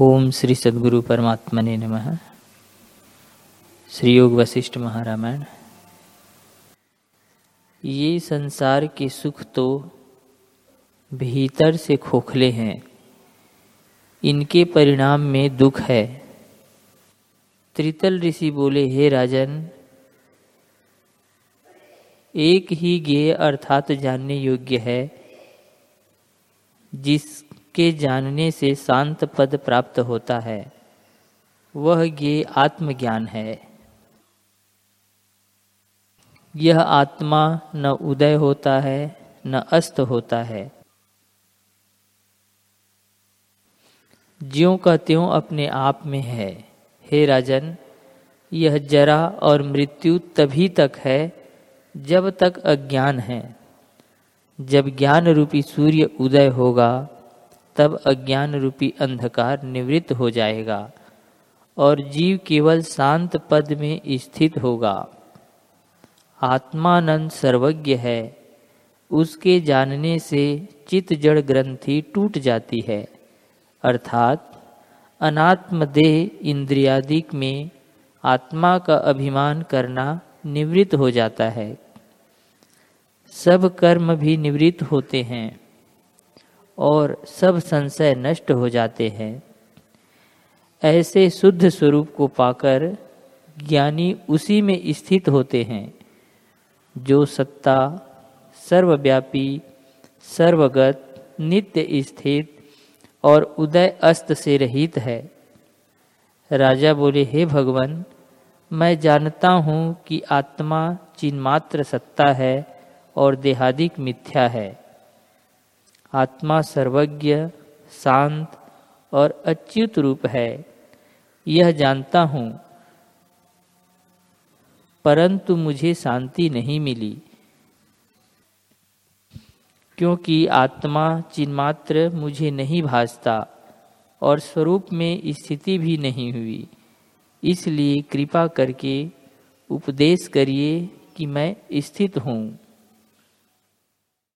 ओम श्री सदगुरु परमात्मा ने नमः। श्री योग वशिष्ठ महारामायण। ये संसार के सुख तो भीतर से खोखले हैं। इनके परिणाम में दुख है। त्रितल ऋषि बोले, हे राजन, एक ही गेय अर्थात जानने योग्य है। जिसके जानने से शांत पद प्राप्त होता है, वह ये आत्मज्ञान है। यह आत्मा न उदय होता है, न अस्त होता है। ज्यो का त्यों अपने आप में है। हे राजन, यह जरा और मृत्यु तभी तक है जब तक अज्ञान है। जब ज्ञान रूपी सूर्य उदय होगा, तब अज्ञान रूपी अंधकार निवृत्त हो जाएगा और जीव केवल शांत पद में स्थित होगा। आत्मानंद सर्वज्ञ है। उसके जानने से चित जड़ ग्रंथि टूट जाती है। अर्थात अनात्म देह इंद्रियादिक में आत्मा का अभिमान करना निवृत्त हो जाता है। सब कर्म भी निवृत्त होते हैं और सब संशय नष्ट हो जाते हैं। ऐसे शुद्ध स्वरूप को पाकर ज्ञानी उसी में स्थित होते हैं, जो सत्ता, सर्वव्यापी, सर्वगत, नित्य स्थित और उदय अस्त से रहित है। राजा बोले, हे भगवान, मैं जानता हूँ कि आत्मा चिन्मात्र सत्ता है और देहादिक मिथ्या है। आत्मा सर्वज्ञ, शांत और अच्युत रूप है। यह जानता हूँ, परंतु मुझे शांति नहीं मिली। क्योंकि आत्मा चिन्मात्र मुझे नहीं भासता और स्वरूप में स्थिति भी नहीं हुई। इसलिए कृपा करके उपदेश करिए कि मैं स्थित हूँ।